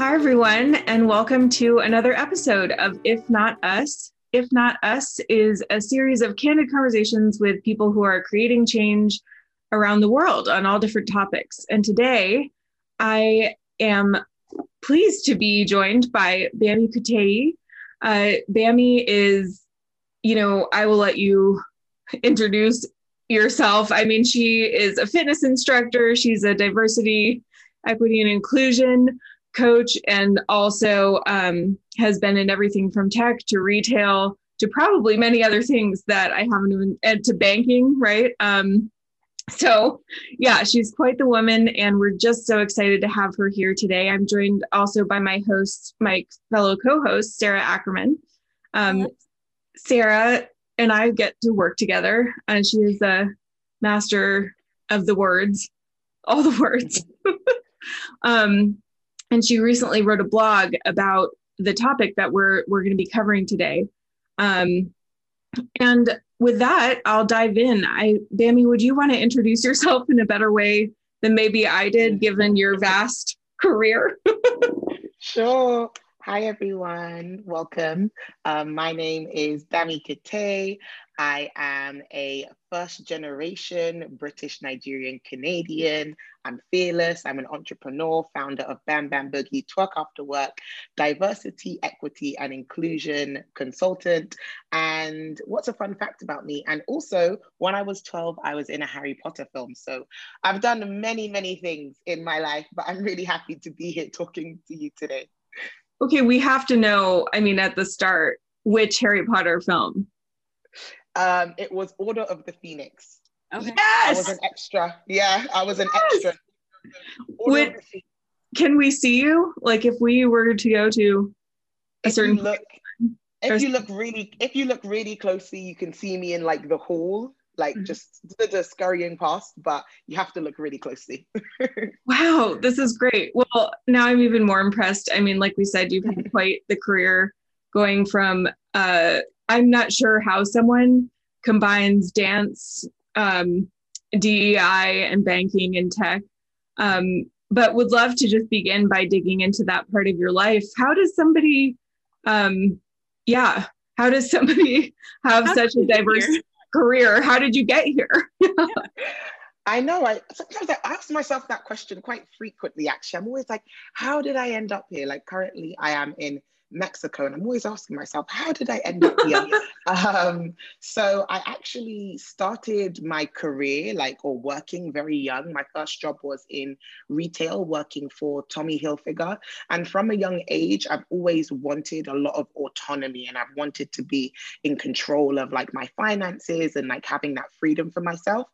Hi, everyone, and welcome to another episode of If Not Us. If Not Us is a series of candid conversations with people who are creating change around the world on all different topics. And today I am pleased to be joined by Bami Kuteyi. Uh, Bami is, you know, I will let you introduce yourself. I mean, she is a fitness instructor, she's a diversity, equity, and inclusion coach, and also um, has been in everything from tech to retail to probably many other things that I haven't even, and to banking, right? Um, so, yeah, she's quite the woman, and we're just so excited to have her here today. I'm joined also by my host, my fellow co host, Sarah Ackerman. Um, Sarah and I get to work together, and she is a master of the words, all the words. um, and she recently wrote a blog about the topic that we're we're going to be covering today. Um, and with that, I'll dive in. I, Bami, would you want to introduce yourself in a better way than maybe I did, given your vast career? sure. Hi, everyone. Welcome. Um, my name is Bami Kuteyi. I am a first generation British Nigerian Canadian. I'm fearless. I'm an entrepreneur, founder of Bam Bam Boogie, Twerk After Work, diversity, equity, and inclusion consultant. And what's a fun fact about me? And also, when I was 12, I was in a Harry Potter film. So I've done many, many things in my life, but I'm really happy to be here talking to you today. Okay, we have to know, I mean, at the start, which Harry Potter film? Um, it was Order of the Phoenix. Okay. Yes! I was an extra. Yeah, I was an yes! extra. Would, can we see you? Like if we were to go to a if certain look, if you look really if you look really closely, you can see me in like the hall, like mm-hmm. just the scurrying past, but you have to look really closely. wow, this is great. Well, now I'm even more impressed. I mean, like we said, you've had quite the career going from uh I'm not sure how someone combines dance, um, DEI, and banking and tech. Um, but would love to just begin by digging into that part of your life. How does somebody, um, yeah, how does somebody have how such a diverse career? How did you get here? I know. I sometimes I ask myself that question quite frequently. Actually, I'm always like, how did I end up here? Like currently, I am in Mexico. And I'm always asking myself, how did I end up here? um, so I actually started my career, like, or working very young. My first job was in retail, working for Tommy Hilfiger. And from a young age, I've always wanted a lot of autonomy and I've wanted to be in control of like my finances and like having that freedom for myself.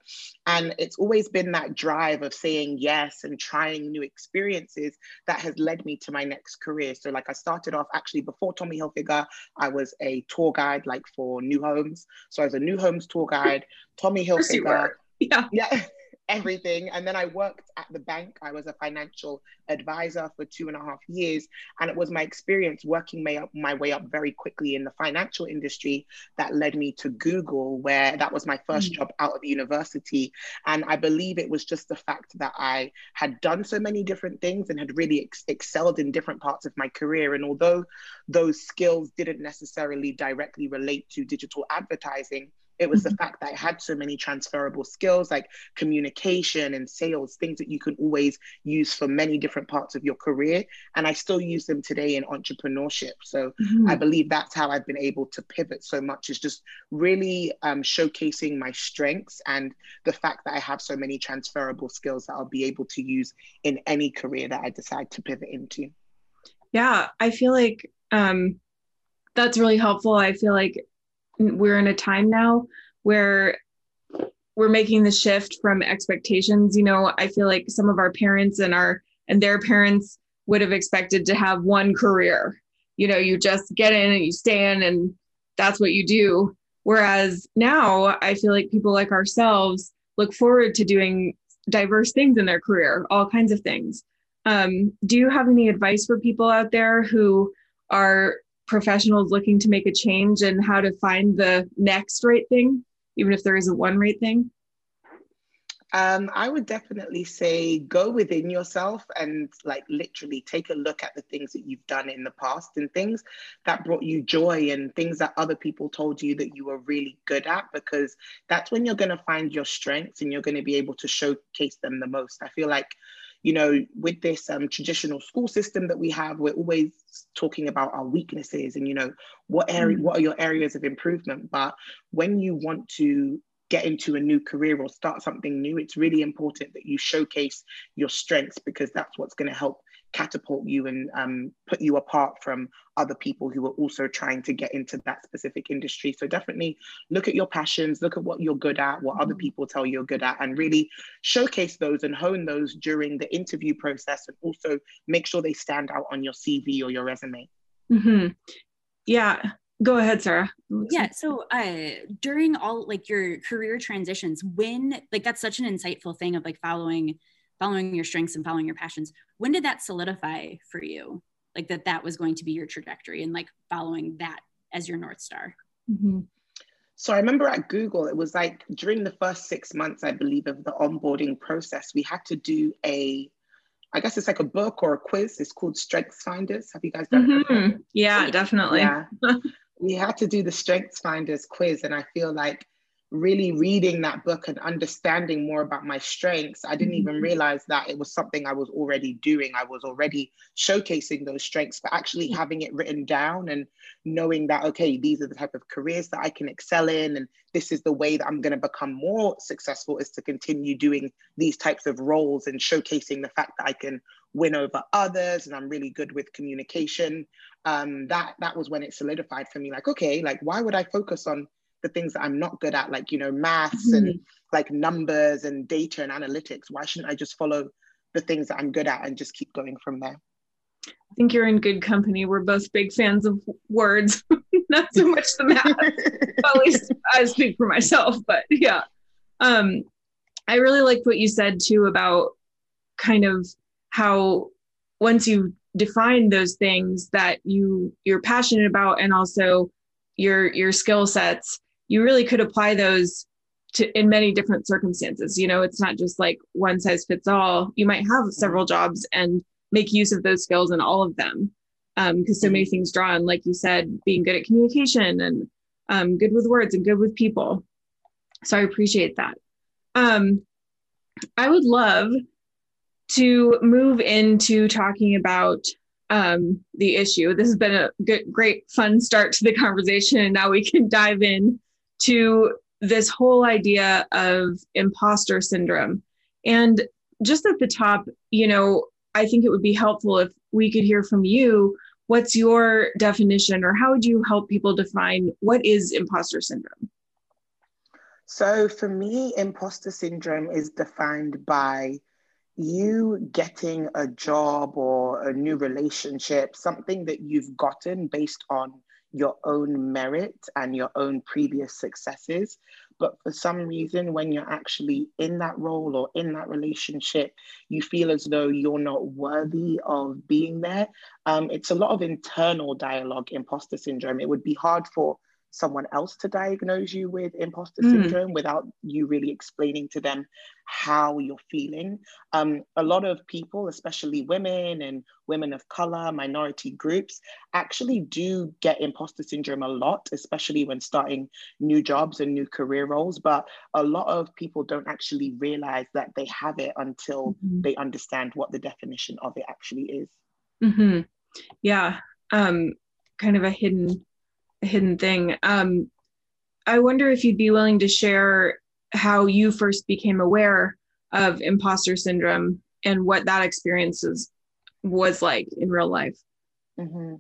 And it's always been that drive of saying yes and trying new experiences that has led me to my next career. So, like, I started off actually before Tommy Hilfiger, I was a tour guide like for new homes. So, I was a new homes tour guide, Tommy Hilfiger. Yeah. Yeah everything. And then I worked at the bank. I was a financial advisor for two and a half years. And it was my experience working my, up, my way up very quickly in the financial industry that led me to Google, where that was my 1st mm job out of university. And I believe it was just the fact that I had done so many different things and had really ex- excelled in different parts of my career. And although those skills didn't necessarily directly relate to digital advertising, it was the fact that I had so many transferable skills like communication and sales, things that you can always use for many different parts of your career. And I still use them today in entrepreneurship. So mm-hmm. I believe that's how I've been able to pivot so much, is just really um, showcasing my strengths and the fact that I have so many transferable skills that I'll be able to use in any career that I decide to pivot into. Yeah, I feel like um, that's really helpful. I feel like we're in a time now where we're making the shift from expectations. You know i feel like some of our parents and our and their parents would have expected to have one career. You know you just get in and you stay in and that's what you do. Whereas now i feel like people like ourselves look forward to doing diverse things in their career all kinds of things. Um, do you have any advice for people out there who are professionals looking to make a change and how to find the next right thing, even if there isn't one right thing? Um, I would definitely say go within yourself and like literally take a look at the things that you've done in the past and things that brought you joy and things that other people told you that you were really good at because that's when you're going to find your strengths and you're going to be able to showcase them the most. I feel like you know, with this um, traditional school system that we have, we're always talking about our weaknesses and, you know, what area, mm. what are your areas of improvement? But when you want to get into a new career or start something new, it's really important that you showcase your strengths because that's what's going to help catapult you and um, put you apart from other people who are also trying to get into that specific industry. So definitely look at your passions, look at what you're good at, what other mm-hmm. people tell you you're good at, and really showcase those and hone those during the interview process and also make sure they stand out on your CV or your resume. Mm-hmm. Yeah, go ahead sarah yeah so uh during all like your career transitions when like that's such an insightful thing of like following following your strengths and following your passions when did that solidify for you like that that was going to be your trajectory and like following that as your north star mm-hmm. so i remember at google it was like during the first six months i believe of the onboarding process we had to do a I guess it's like a book or a quiz. It's called Strengths Finders. Have you guys done mm-hmm. it? Yeah, definitely. Yeah. we had to do the strengths finders quiz and i feel like really reading that book and understanding more about my strengths i didn't even mm-hmm. realize that it was something i was already doing i was already showcasing those strengths but actually mm. having it written down and knowing that okay these are the type of careers that i can excel in and this is the way that i'm going to become more successful is to continue doing these types of roles and showcasing the fact that i can win over others and I'm really good with communication. Um, that that was when it solidified for me. Like, okay, like why would I focus on the things that I'm not good at, like you know, maths mm-hmm. and like numbers and data and analytics? Why shouldn't I just follow the things that I'm good at and just keep going from there? I think you're in good company. We're both big fans of words, not so much the math. at least I speak for myself, but yeah. Um, I really liked what you said too about kind of how once you define those things that you you're passionate about and also your your skill sets you really could apply those to in many different circumstances you know it's not just like one size fits all you might have several jobs and make use of those skills in all of them because um, so many things draw on like you said being good at communication and um, good with words and good with people so i appreciate that um, i would love to move into talking about um, the issue. This has been a good, great, fun start to the conversation. And now we can dive in to this whole idea of imposter syndrome. And just at the top, you know, I think it would be helpful if we could hear from you. What's your definition, or how would you help people define what is imposter syndrome? So, for me, imposter syndrome is defined by you getting a job or a new relationship, something that you've gotten based on your own merit and your own previous successes. But for some reason, when you're actually in that role or in that relationship, you feel as though you're not worthy of being there. Um, it's a lot of internal dialogue, imposter syndrome. It would be hard for someone else to diagnose you with imposter mm. syndrome without you really explaining to them how you're feeling. Um, a lot of people, especially women and women of color, minority groups, actually do get imposter syndrome a lot, especially when starting new jobs and new career roles. But a lot of people don't actually realize that they have it until mm-hmm. they understand what the definition of it actually is. Mm-hmm. Yeah. Um, kind of a hidden hidden thing. Um, I wonder if you'd be willing to share how you first became aware of imposter syndrome and what that experience is, was like in real life. Mm-hmm.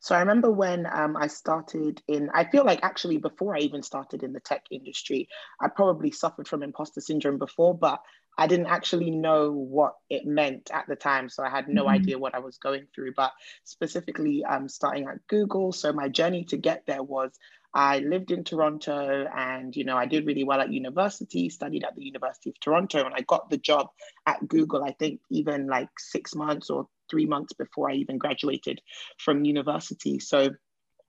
So I remember when um, I started in, I feel like actually before I even started in the tech industry, I probably suffered from imposter syndrome before, but I didn't actually know what it meant at the time. So I had no mm-hmm. idea what I was going through. But specifically, I'm um, starting at Google, so my journey to get there was I lived in Toronto and, you know, I did really well at university, studied at the University of Toronto, and I got the job at Google, I think even like six months or three months before I even graduated from university. So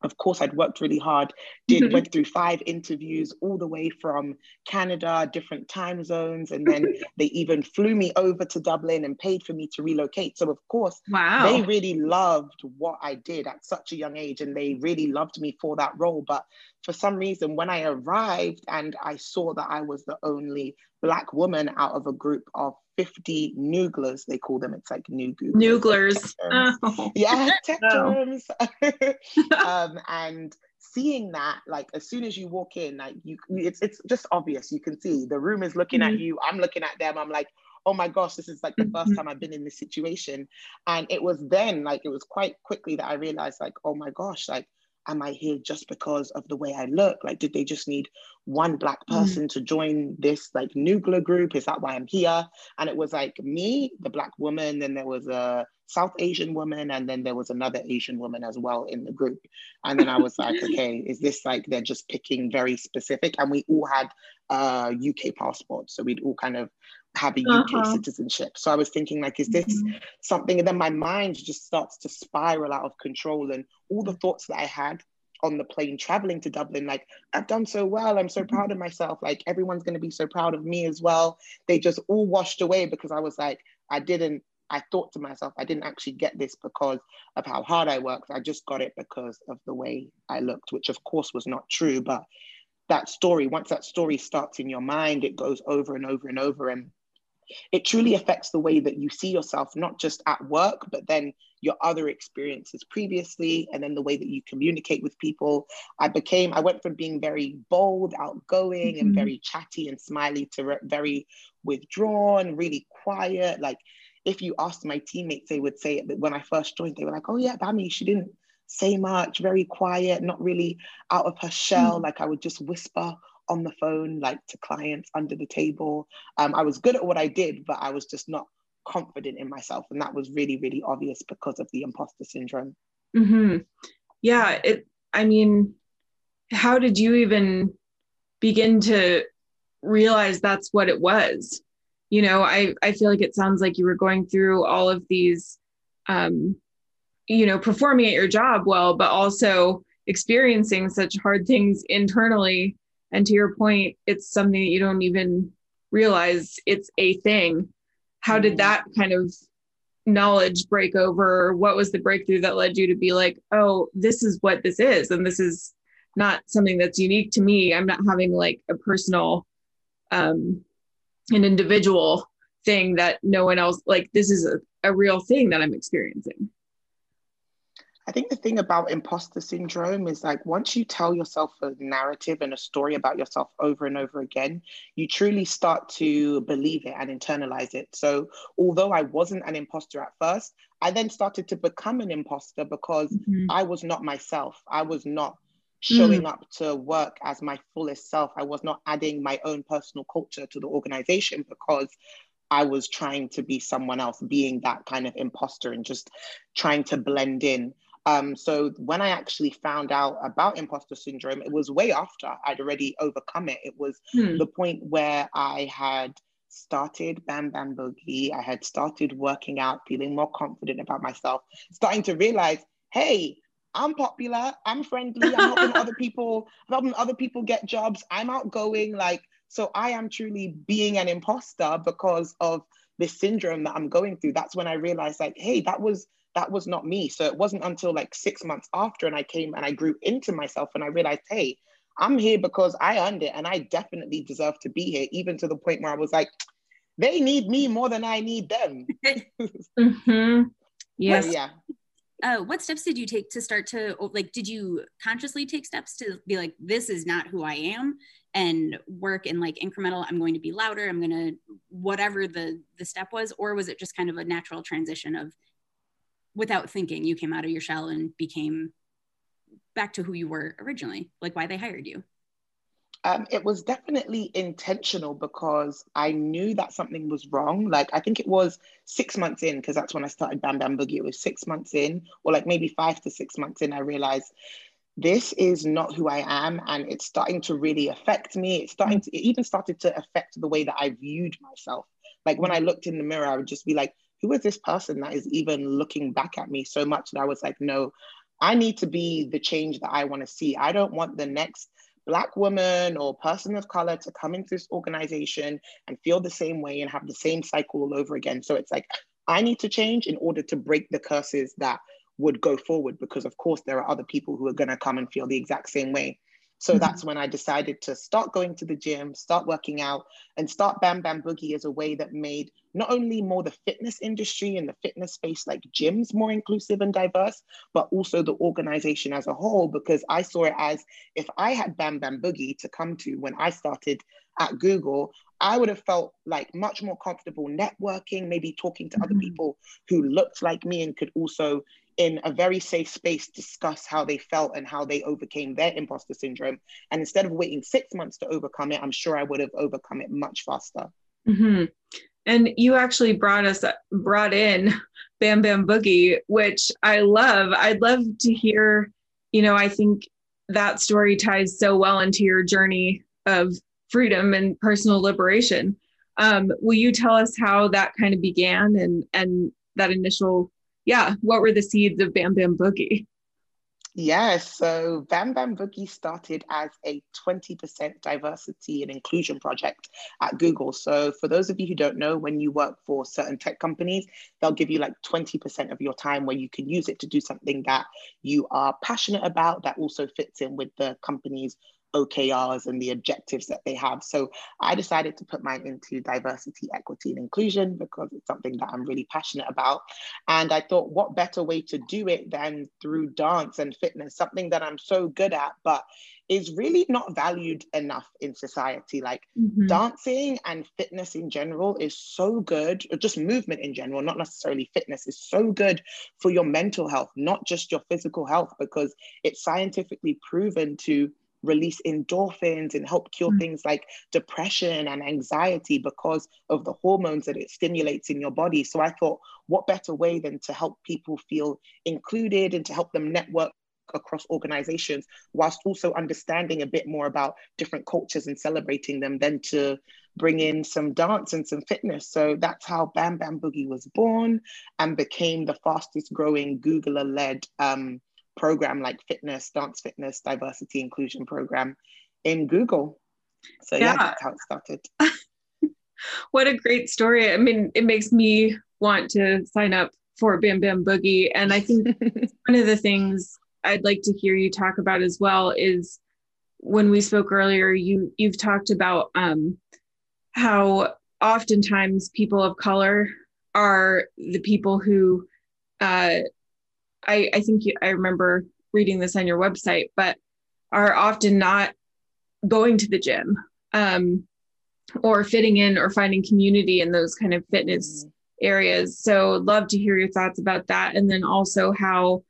of course i'd worked really hard did mm-hmm. went through five interviews all the way from canada different time zones and then they even flew me over to dublin and paid for me to relocate. So of course wow. they really loved what i did at such a young age and they really loved me for that role. But for some reason when i arrived and i saw that i was the only black woman out of a group of 50 nooglers, they call them. It's like new Nooglers. Oh. Yeah, tech oh. terms. um, and seeing that, like as soon as you walk in, like you, it's it's just obvious. You can see the room is looking mm-hmm. at you. I'm looking at them. I'm like, oh my gosh, this is like the first mm-hmm. time I've been in this situation. And it was then, like, it was quite quickly that I realized, like, oh my gosh, like am I here just because of the way I look? Like, did they just need one black mm. person mm. to join this like Noogler group? Is that why I'm here? And it was like me, the black woman, then there was a South Asian woman, and then there was another Asian woman as well in the group. And then I was like, okay, is this like they're just picking very specific? And we all had uh, UK passports, so we'd all kind of have a UK uh-huh. citizenship. So I was thinking, like, is this mm-hmm. something? And then my mind just starts to spiral out of control. And all the thoughts that I had on the plane traveling to Dublin, like, I've done so well. I'm so proud of myself. Like, everyone's going to be so proud of me as well. They just all washed away because I was like, I didn't. I thought to myself, I didn't actually get this because of how hard I worked. I just got it because of the way I looked, which of course was not true. But that story, once that story starts in your mind, it goes over and over and over. And it truly affects the way that you see yourself, not just at work, but then your other experiences previously, and then the way that you communicate with people. I became, I went from being very bold, outgoing, mm-hmm. and very chatty and smiley to re- very withdrawn, really quiet. Like, if you asked my teammates, they would say that when I first joined, they were like, oh, yeah, Bami, she didn't say much, very quiet, not really out of her shell. Mm-hmm. Like, I would just whisper on the phone, like to clients under the table. Um, I was good at what I did, but I was just not confident in myself. And that was really, really obvious because of the imposter syndrome. Mm-hmm. Yeah. It, I mean, how did you even begin to realize that's what it was? You know, I, I feel like it sounds like you were going through all of these, um, you know, performing at your job well, but also experiencing such hard things internally and to your point it's something that you don't even realize it's a thing. How did mm-hmm. that kind of knowledge break over? What was the breakthrough that led you to be like oh this is what this is and this is not something that's unique to me. I'm not having like a personal um an individual thing that no one else like this is a, a real thing that i'm experiencing I think the thing about imposter syndrome is like once you tell yourself a narrative and a story about yourself over and over again, you truly start to believe it and internalize it. So, although I wasn't an imposter at first, I then started to become an imposter because mm-hmm. I was not myself. I was not showing mm. up to work as my fullest self. I was not adding my own personal culture to the organization because I was trying to be someone else, being that kind of imposter and just trying to blend in. Um, so when I actually found out about imposter syndrome, it was way after I'd already overcome it. It was hmm. the point where I had started Bam Bam Boogie. I had started working out, feeling more confident about myself, starting to realize, hey, I'm popular, I'm friendly, I'm helping other people, I'm helping other people get jobs, I'm outgoing. Like, so I am truly being an imposter because of this syndrome that I'm going through. That's when I realized, like, hey, that was that was not me. So it wasn't until like six months after and I came and I grew into myself and I realized, hey, I'm here because I earned it and I definitely deserve to be here, even to the point where I was like, they need me more than I need them. mm-hmm. Yes. But, yeah. Uh, what steps did you take to start to like did you consciously take steps to be like this is not who i am and work in like incremental i'm going to be louder i'm going to whatever the the step was or was it just kind of a natural transition of without thinking you came out of your shell and became back to who you were originally like why they hired you um, it was definitely intentional because I knew that something was wrong. Like, I think it was six months in, because that's when I started Bam Bam Boogie. It was six months in, or like maybe five to six months in, I realized this is not who I am. And it's starting to really affect me. It's starting to, it even started to affect the way that I viewed myself. Like, when I looked in the mirror, I would just be like, who is this person that is even looking back at me so much that I was like, no, I need to be the change that I want to see. I don't want the next black woman or person of color to come into this organization and feel the same way and have the same cycle all over again. So it's like I need to change in order to break the curses that would go forward because of course there are other people who are going to come and feel the exact same way. So mm-hmm. that's when I decided to start going to the gym, start working out, and start Bam Bam Boogie as a way that made not only more the fitness industry and the fitness space like gyms more inclusive and diverse, but also the organization as a whole. Because I saw it as if I had Bam Bam Boogie to come to when I started at Google, I would have felt like much more comfortable networking, maybe talking to mm-hmm. other people who looked like me and could also in a very safe space discuss how they felt and how they overcame their imposter syndrome. And instead of waiting six months to overcome it, I'm sure I would have overcome it much faster. Mm-hmm. And you actually brought us brought in Bam Bam Boogie, which I love. I'd love to hear. You know, I think that story ties so well into your journey of freedom and personal liberation. Um, will you tell us how that kind of began and and that initial yeah, what were the seeds of Bam Bam Boogie? Yes, so Bam Bam Boogie started as a 20% diversity and inclusion project at Google. So, for those of you who don't know, when you work for certain tech companies, they'll give you like 20% of your time where you can use it to do something that you are passionate about that also fits in with the company's OKRs and the objectives that they have. So I decided to put mine into diversity, equity, and inclusion because it's something that I'm really passionate about. And I thought, what better way to do it than through dance and fitness, something that I'm so good at, but is really not valued enough in society. Like mm-hmm. dancing and fitness in general is so good, or just movement in general, not necessarily fitness, is so good for your mental health, not just your physical health, because it's scientifically proven to release endorphins and help cure mm. things like depression and anxiety because of the hormones that it stimulates in your body. So I thought, what better way than to help people feel included and to help them network across organizations whilst also understanding a bit more about different cultures and celebrating them than to bring in some dance and some fitness. So that's how Bam Bam Boogie was born and became the fastest growing Googler led um, program like fitness, dance fitness, diversity inclusion program in Google. So yeah, yeah that's how it started. what a great story. I mean, it makes me want to sign up for Bam Bam Boogie. And I think one of the things I'd like to hear you talk about as well is when we spoke earlier, you you've talked about um, how oftentimes people of color are the people who uh, I, I think you, I remember reading this on your website, but are often not going to the gym um, or fitting in or finding community in those kind of fitness mm-hmm. areas. So love to hear your thoughts about that. And then also how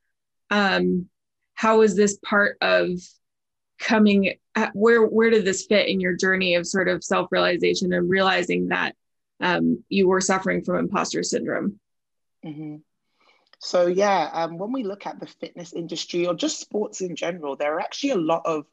um, how is this part of coming where where did this fit in your journey of sort of self-realization and realizing that um, you were suffering from imposter syndrome? Mm-hmm. So yeah, um, when we look at the fitness industry or just sports in general, there are actually a lot of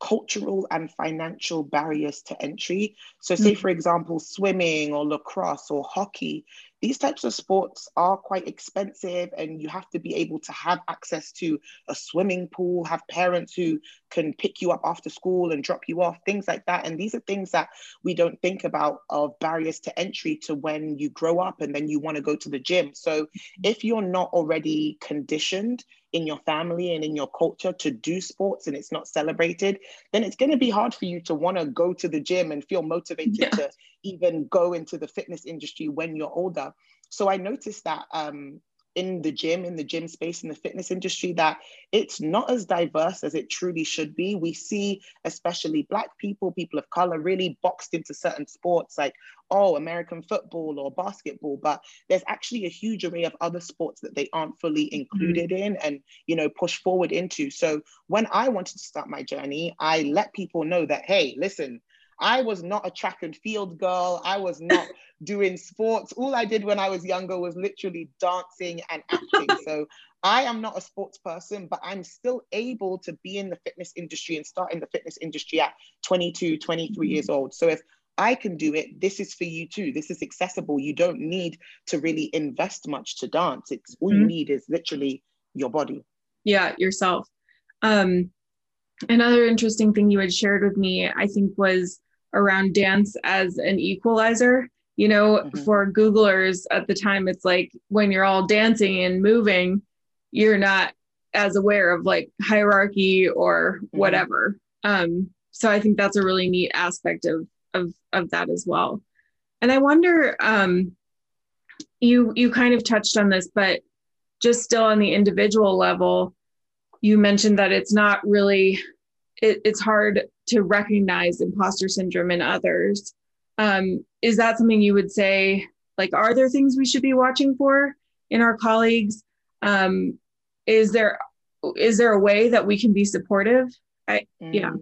cultural and financial barriers to entry. So, say, mm-hmm. for example, swimming or lacrosse or hockey, these types of sports are quite expensive, and you have to be able to have access to a swimming pool, have parents who can pick you up after school and drop you off, things like that. And these are things that we don't think about of barriers to entry to when you grow up and then you want to go to the gym. So, mm-hmm. if you're not already conditioned, in your family and in your culture to do sports and it's not celebrated, then it's going to be hard for you to want to go to the gym and feel motivated yeah. to even go into the fitness industry when you're older. So I noticed that um, in the gym, in the gym space, in the fitness industry, that it's not as diverse as it truly should be. We see, especially Black people, people of color, really boxed into certain sports like, oh, American football or basketball. But there's actually a huge array of other sports that they aren't fully mm-hmm. included mm-hmm. in and, you know, push forward into. So when I wanted to start my journey, I let people know that, hey, listen, I was not a track and field girl. I was not doing sports. All I did when I was younger was literally dancing and acting. so I am not a sports person, but I'm still able to be in the fitness industry and start in the fitness industry at 22, 23 mm-hmm. years old. So if I can do it, this is for you too. This is accessible. You don't need to really invest much to dance. It's all mm-hmm. you need is literally your body. yeah yourself um another interesting thing you had shared with me i think was around dance as an equalizer you know mm-hmm. for googlers at the time it's like when you're all dancing and moving you're not as aware of like hierarchy or mm-hmm. whatever mm-hmm. um so i think that's a really neat aspect of of of that as well and i wonder um you you kind of touched on this but just still on the individual level you mentioned that it's not really it, it's hard to recognize imposter syndrome in others um, is that something you would say like are there things we should be watching for in our colleagues um, is there is there a way that we can be supportive i mm. yeah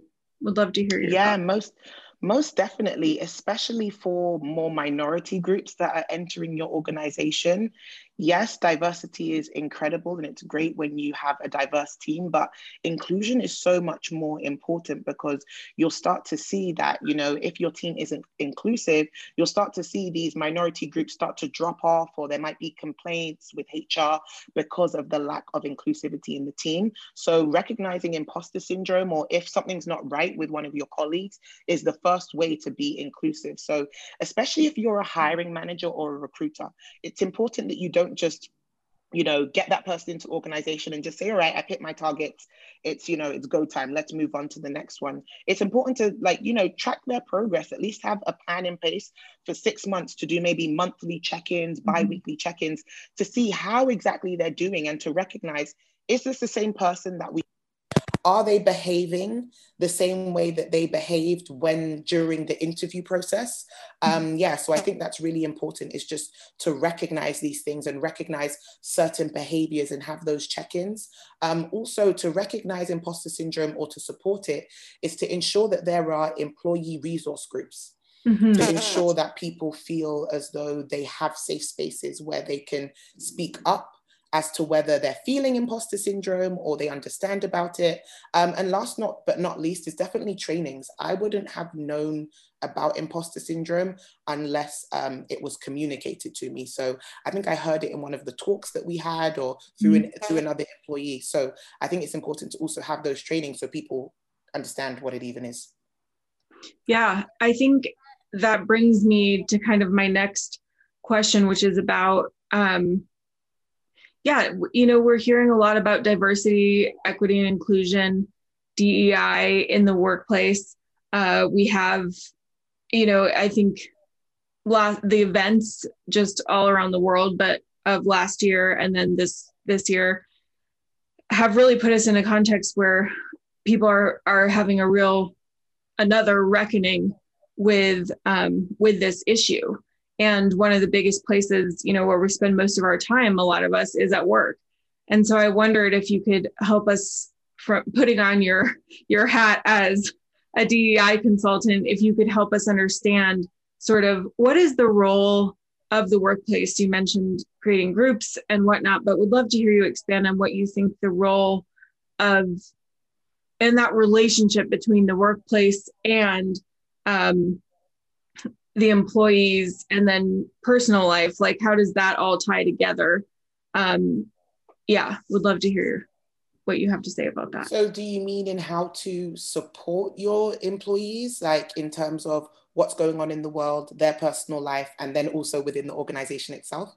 would love to hear your yeah thoughts. most most definitely, especially for more minority groups that are entering your organization. Yes, diversity is incredible and it's great when you have a diverse team, but inclusion is so much more important because you'll start to see that, you know, if your team isn't inclusive, you'll start to see these minority groups start to drop off, or there might be complaints with HR because of the lack of inclusivity in the team. So, recognizing imposter syndrome or if something's not right with one of your colleagues is the first way to be inclusive. So, especially if you're a hiring manager or a recruiter, it's important that you don't just you know get that person into organization and just say all right i hit my targets. It's you know it's go time. Let's move on to the next one. It's important to like you know track their progress at least have a plan in place for six months to do maybe monthly check-ins mm-hmm. bi-weekly check-ins to see how exactly they're doing and to recognize is this the same person that we are they behaving the same way that they behaved when during the interview process? Um, yeah so i think that's really important is just to recognize these things and recognize certain behaviors and have those check-ins. Um, also to recognize imposter syndrome or to support it is to ensure that there are employee resource groups. Mm-hmm. to ensure that people feel as though they have safe spaces where they can speak up as to whether they're feeling imposter syndrome or they understand about it. Um, and last not but not least is definitely trainings. I wouldn't have known about imposter syndrome unless um, it was communicated to me. So I think I heard it in one of the talks that we had or through an, mm-hmm. through another employee. So I think it's important to also have those trainings so people understand what it even is. Yeah, I think that brings me to kind of my next question, which is about um, yeah, you know, we're hearing a lot about diversity, equity, and inclusion, DEI in the workplace. Uh, we have, you know, I think last, the events just all around the world, but of last year and then this this year have really put us in a context where people are are having a real another reckoning with um, with this issue and one of the biggest places you know where we spend most of our time a lot of us is at work. And so i wondered if you could help us from putting on your your hat as a dei consultant if you could help us understand sort of what is the role of the workplace? You mentioned creating groups and whatnot but would love to hear you expand on what you think the role of and that relationship between the workplace and um, the employees and then personal life like how does that all tie together? Um yeah would love to hear what you have to say about that. So do you mean in how to support your employees like in terms of what's going on in the world their personal life and then also within the organization itself?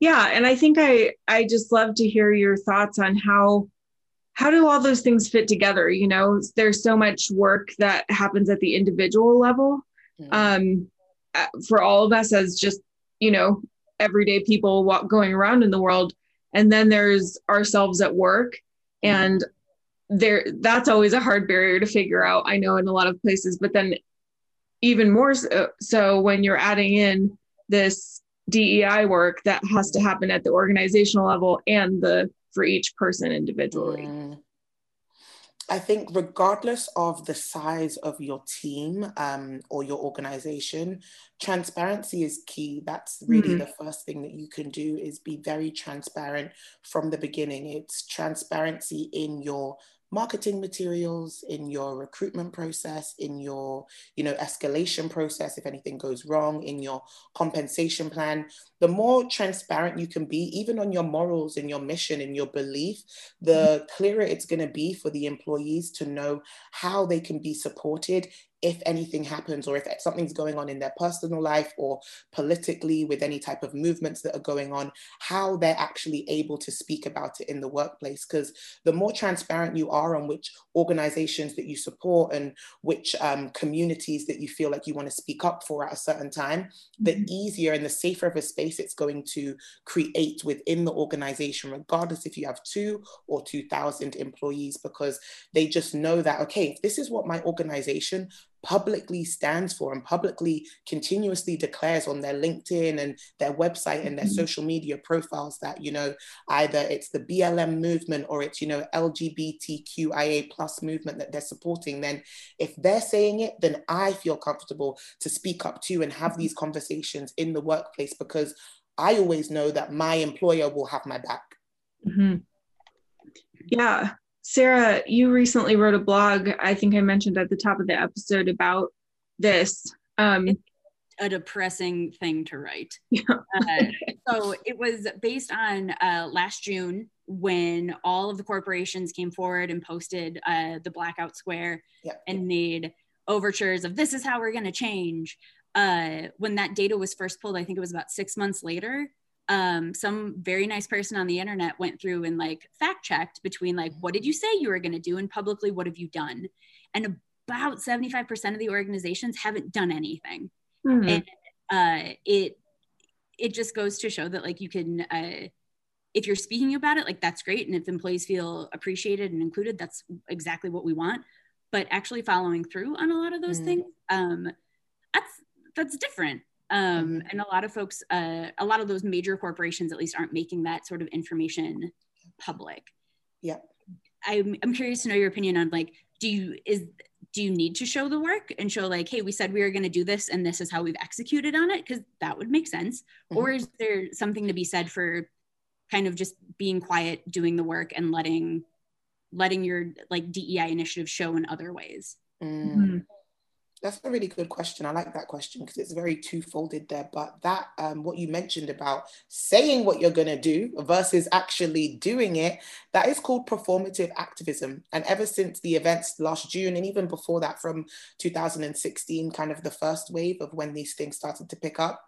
Yeah and i think i i just love to hear your thoughts on how how do all those things fit together? You know there's so much work that happens at the individual level. Mm-hmm. um for all of us as just you know everyday people walk, going around in the world. And then there's ourselves at work. And there that's always a hard barrier to figure out i know in a lot of places. But then even more so, so when you're adding in this dei work that has to happen at the organizational level and the for each person individually. Mm. I think, regardless of the size of your team um, or your organization, transparency is key. That's really mm-hmm. the first thing that you can do is be very transparent from the beginning. It's transparency in your marketing materials, in your recruitment process, in your, you know, escalation process if anything goes wrong, in your compensation plan, the more transparent you can be, even on your morals and your mission and your belief, the mm-hmm. clearer it's going to be for the employees to know how they can be supported if anything happens or if something's going on in their personal life or politically with any type of movements that are going on, how they're actually able to speak about it in the workplace. Because the more transparent you are on which organizations that you support and which um, communities that you feel like you want to speak up for at a certain time, the mm-hmm. easier and the safer of a space it's going to create within the organization, regardless if you have two or 2,000 employees, because they just know that, okay, if this is what my organization publicly stands for and publicly continuously declares on their LinkedIn and their website and their mm-hmm. social media profiles that, you know, either it's the BLM movement or it's, you know, LGBTQIA plus movement that they're supporting, then if they're saying it, then I feel comfortable to speak up to and have these conversations in the workplace because I always know that my employer will have my back. Mm-hmm. Yeah. Sarah, you recently wrote a blog, I think I mentioned at the top of the episode about this. Um, a depressing thing to write. Yeah. uh, so it was based on uh, last June when all of the corporations came forward and posted uh, the blackout square yeah. and made overtures of this is how we're going to change. Uh, when that data was first pulled, I think it was about six months later um, some very nice person on the internet went through and like fact checked between like what did you say you were going to do and publicly what have you done? And about 75% of the organizations haven't done anything. Mm-hmm. and uh, it it just goes to show that like you can uh, if you're speaking about it like that's great. And if employees feel appreciated and included that's exactly what we want. But actually following through on a lot of those mm-hmm. things um, that's that's different um, mm-hmm. and a lot of folks uh, a lot of those major corporations at least aren't making that sort of information public yeah I'm, I'm curious to know your opinion on like do you is do you need to show the work and show like hey we said we were going to do this and this is how we've executed on it because that would make sense mm-hmm. or is there something to be said for kind of just being quiet doing the work and letting letting your like dei initiative show in other ways mm. That's a really good question. I like that question because it's very two-folded there. But that, um, what you mentioned about saying what you're going to do versus actually doing it, that is called performative activism. And ever since the events last June, and even before that, from 2016, kind of the first wave of when these things started to pick up,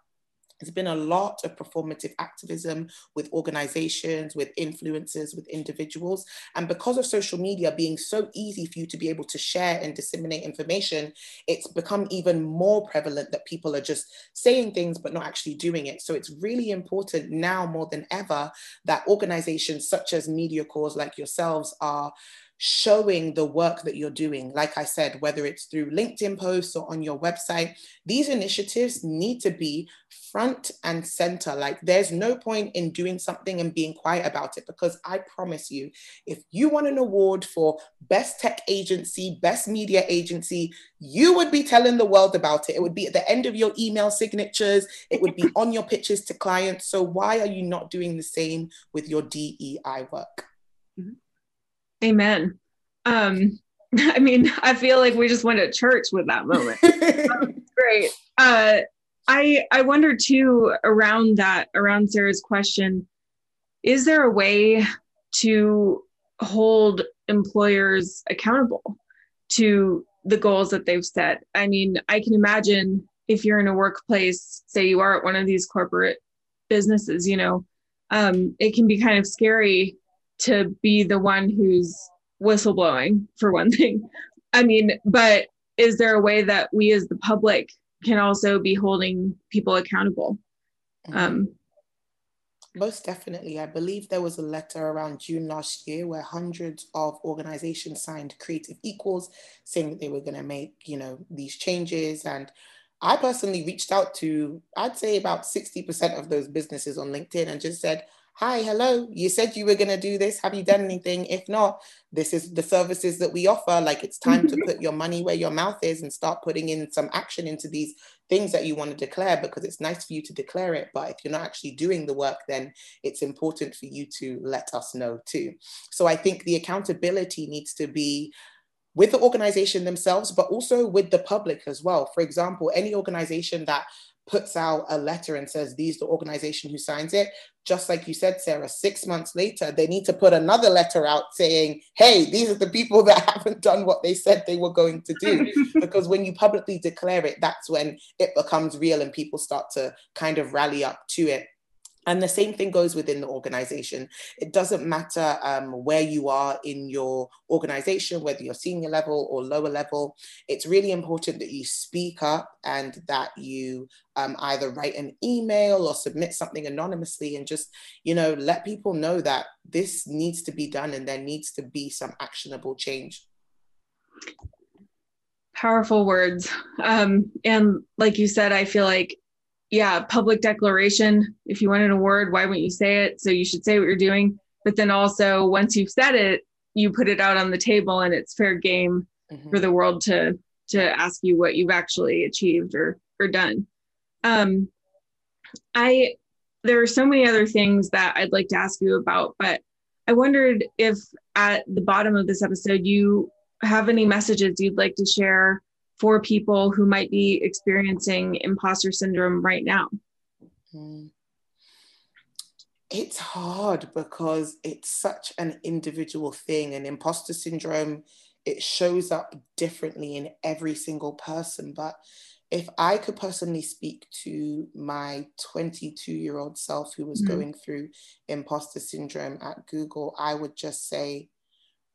there's been a lot of performative activism with organizations, with influencers, with individuals. And because of social media being so easy for you to be able to share and disseminate information, it's become even more prevalent that people are just saying things but not actually doing it. So it's really important now more than ever that organizations such as Media Cause like yourselves are showing the work that you're doing. Like I said, whether it's through LinkedIn posts or on your website, these initiatives need to be front and center. Like there's no point in doing something and being quiet about it because I promise you, if you won an award for best tech agency, best media agency, you would be telling the world about it. It would be at the end of your email signatures, it would be on your pitches to clients. So why are you not doing the same with your DEI work? Mm-hmm. Amen. Um, I mean, I feel like we just went to church with that moment. great. Uh, I I wonder too around that around Sarah's question, is there a way to hold employers accountable to the goals that they've set? I mean, I can imagine if you're in a workplace, say you are at one of these corporate businesses, you know, um, it can be kind of scary to be the one who's whistleblowing for one thing. I mean, but is there a way that we as the public can also be holding people accountable? Mm-hmm. Um, most definitely. I believe there was a letter around June last year where hundreds of organizations signed Creative Equals saying that they were going to make, you know, these changes and I personally reached out to, I'd say about 60% of those businesses on LinkedIn and just said, Hi, hello. You said you were going to do this. Have you done anything? If not, this is the services that we offer. Like it's time to put your money where your mouth is and start putting in some action into these things that you want to declare because it's nice for you to declare it. But if you're not actually doing the work, then it's important for you to let us know too. So I think the accountability needs to be with the organization themselves, but also with the public as well. For example, any organization that puts out a letter and says these the organization who signs it just like you said sarah six months later they need to put another letter out saying hey these are the people that haven't done what they said they were going to do. Because when you publicly declare it that's when it becomes real and people start to kind of rally up to it and the same thing goes within the organization. It doesn't matter um, where you are in your organization, whether you're senior level or lower level. It's really important that you speak up and that you um, either write an email or submit something anonymously and just, you know, let people know that this needs to be done and there needs to be some actionable change. Powerful words. Um, and like you said, I feel like yeah, public declaration. If you want an award, why wouldn't you say it? So you should say what you're doing. But then also, once you've said it, you put it out on the table, and it's fair game mm-hmm. for the world to to ask you what you've actually achieved or or done. Um, I there are so many other things that I'd like to ask you about, but I wondered if at the bottom of this episode you have any messages you'd like to share for people who might be experiencing imposter syndrome right now? Hmm. It's hard because it's such an individual thing, and imposter syndrome it shows up differently in every single person. But if I could personally speak to my 22 year old self who was mm-hmm. going through imposter syndrome at Google, I would just say,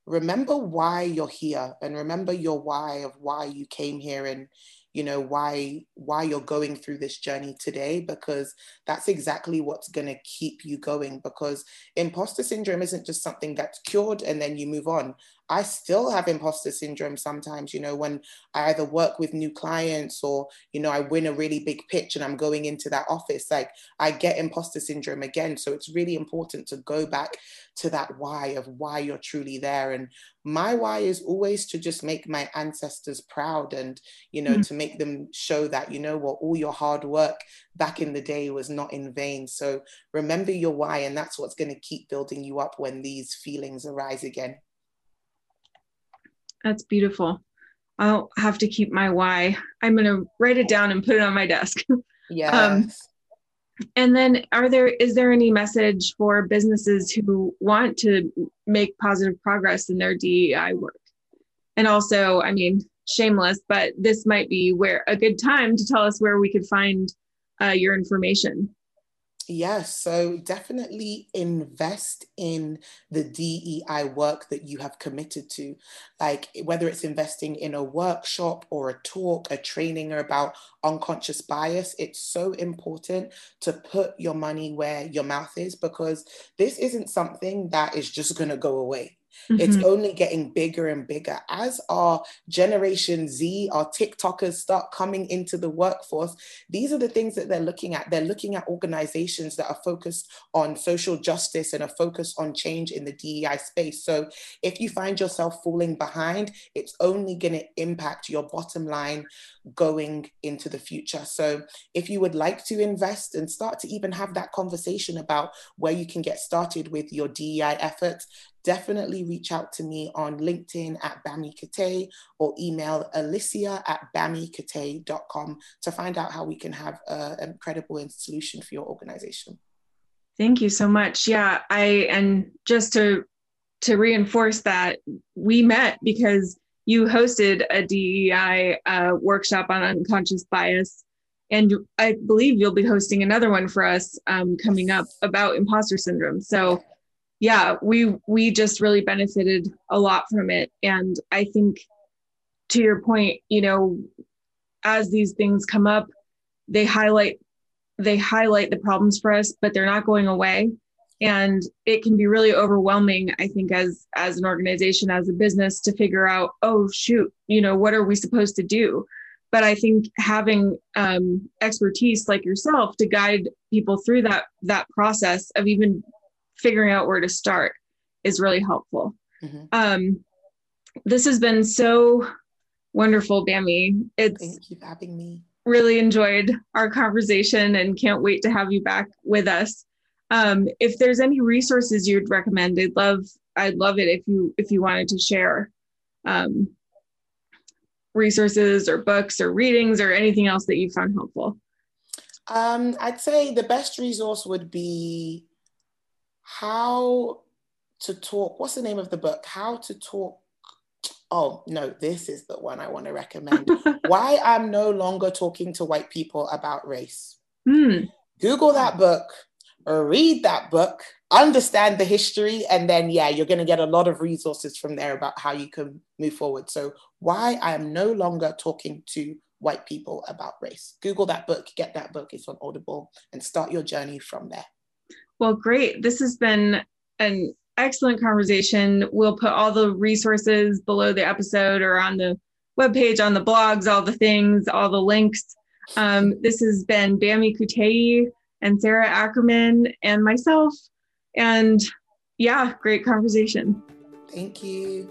remember why you're here and remember your why of why you came here and you know why why you're going through this journey today because that's exactly what's going to keep you going because imposter syndrome isn't just something that's cured and then you move on I still have imposter syndrome sometimes, you know, when I either work with new clients or, you know, I win a really big pitch and I'm going into that office, like I get imposter syndrome again. So it's really important to go back to that why of why you're truly there. And my why is always to just make my ancestors proud and, you know, mm-hmm. to make them show that, you know what, all your hard work back in the day was not in vain. So remember your why, and that's what's going to keep building you up when these feelings arise again. That's beautiful. I'll have to keep my why. I'm going to write it down and put it on my desk. Yeah. Um, and then are there is there any message for businesses who want to make positive progress in their DEI work? And also, I mean, shameless, but this might be where a good time to tell us where we could find uh, your information. Yes, so definitely invest in the DEI work that you have committed to. Like whether it's investing in a workshop or a talk, a training or about unconscious bias, it's so important to put your money where your mouth is because this isn't something that is just going to go away. Mm-hmm. It's only getting bigger and bigger. As our Generation Z, our TikTokers start coming into the workforce, these are the things that they're looking at. They're looking at organizations that are focused on social justice and are focused on change in the DEI space. So if you find yourself falling behind, it's only going to impact your bottom line going into the future. So if you would like to invest and start to even have that conversation about where you can get started with your DEI efforts, definitely reach out to me on LinkedIn at Bami Kate or email Alicia at bamikate.com to find out how we can have a, a credible solution for your organization. Thank you so much. Yeah, I and just to to reinforce that we met because you hosted a DEI uh, workshop on unconscious bias. And I believe you'll be hosting another one for us um, coming up about imposter syndrome. So yeah, we we just really benefited a lot from it. And I think to your point, you know, as these things come up, they highlight they highlight the problems for us, but they're not going away. And it can be really overwhelming, I think, as as an organization, as a business, to figure out, oh shoot, you know, what are we supposed to do? but I think having um, expertise like yourself to guide people through that that process of even figuring out where to start is really helpful. Mm-hmm. Um, this has been so wonderful, Bami. It's thank you for having me. Really enjoyed our conversation and can't wait to have you back with us. Um, if there's any resources you'd recommend, I'd love I'd love it if you if you wanted to share um, resources or books or readings or anything else that you found helpful. Um, I'd say the best resource would be how to talk. What's the name of the book? How to talk. Oh, no, this is the one I want to recommend. Why I'm no longer talking to white people about race. Mm. Google that book, or read that book, understand the history, and then, yeah, you're going to get a lot of resources from there about how you can move forward. So, why I am no longer talking to white people about race. Google that book, get that book, it's on Audible, and start your journey from there. Well, great. This has been an excellent conversation. We'll put all the resources below the episode or on the webpage, on the blogs, all the things, all the links. Um, this has been Bami Kuteyi and Sarah Ackerman and myself. And yeah, great conversation. Thank you.